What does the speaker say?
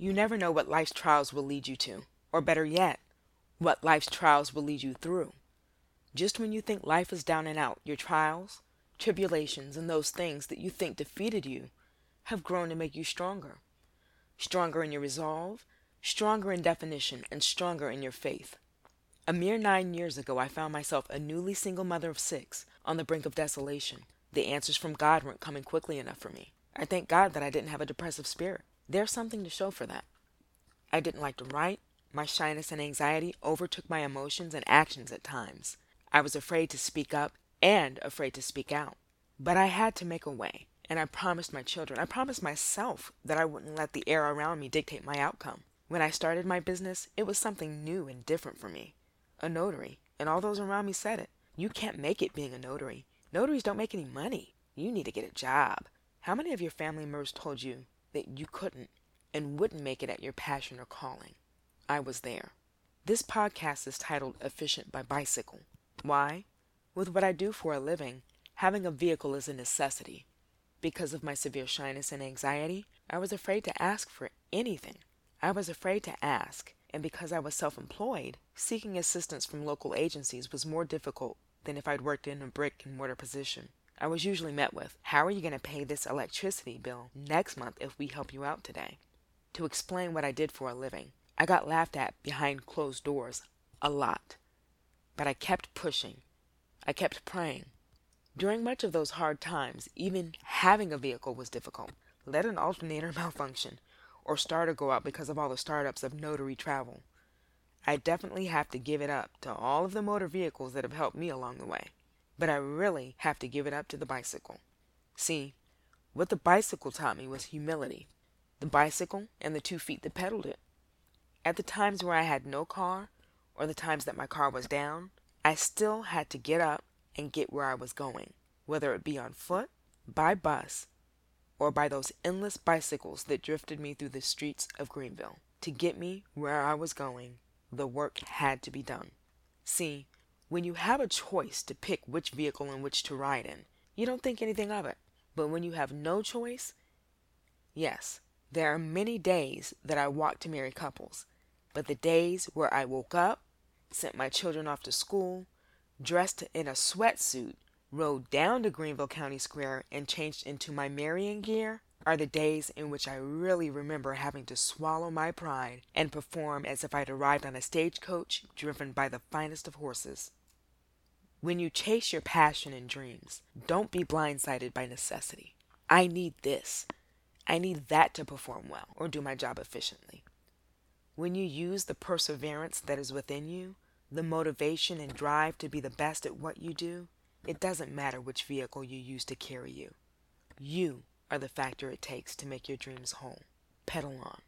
You never know what life's trials will lead you to, or better yet, what life's trials will lead you through. Just when you think life is down and out, your trials, tribulations, and those things that you think defeated you have grown to make you stronger. Stronger in your resolve, stronger in definition, and stronger in your faith. A mere nine years ago, I found myself a newly single mother of six, on the brink of desolation. The answers from God weren't coming quickly enough for me. I thank God that I didn't have a depressive spirit. There's something to show for that. I didn't like to write. My shyness and anxiety overtook my emotions and actions at times. I was afraid to speak up and afraid to speak out. But I had to make a way, and I promised my children, I promised myself that I wouldn't let the air around me dictate my outcome. When I started my business, it was something new and different for me. A notary, and all those around me said it. You can't make it being a notary. Notaries don't make any money. You need to get a job. How many of your family members told you that you couldn't and wouldn't make it at your passion or calling? I was there. This podcast is titled Officiant by Bicycle. Why? With what I do for a living, having a vehicle is a necessity. Because of my severe shyness and anxiety, I was afraid to ask for anything. I was afraid to ask, and because I was self employed, seeking assistance from local agencies was more difficult than if I'd worked in a brick and mortar position. I was usually met with, How are you going to pay this electricity bill next month if we help you out today? To explain what I did for a living, I got laughed at behind closed doors a lot. But I kept pushing. I kept praying. During much of those hard times, even having a vehicle was difficult. Let an alternator malfunction, or starter go out because of all the startups of notary travel. I definitely have to give it up to all of the motor vehicles that have helped me along the way. But I really have to give it up to the bicycle. See, what the bicycle taught me was humility. The bicycle and the two feet that pedaled it. At the times where I had no car, or the times that my car was down, I still had to get up and get where I was going, whether it be on foot, by bus, or by those endless bicycles that drifted me through the streets of Greenville. To get me where I was going, the work had to be done. See, when you have a choice to pick which vehicle in which to ride in, you don't think anything of it. But when you have no choice, yes, there are many days that I walk to marry couples, but the days where I woke up, sent my children off to school, dressed in a sweatsuit, rode down to Greenville County Square, and changed into my marrying gear are the days in which I really remember having to swallow my pride and perform as if I'd arrived on a stagecoach driven by the finest of horses. When you chase your passion and dreams, don't be blindsided by necessity. I need this. I need that to perform well or do my job efficiently. When you use the perseverance that is within you, the motivation and drive to be the best at what you do, it doesn't matter which vehicle you use to carry you. You are the factor it takes to make your dreams whole. Pedal on.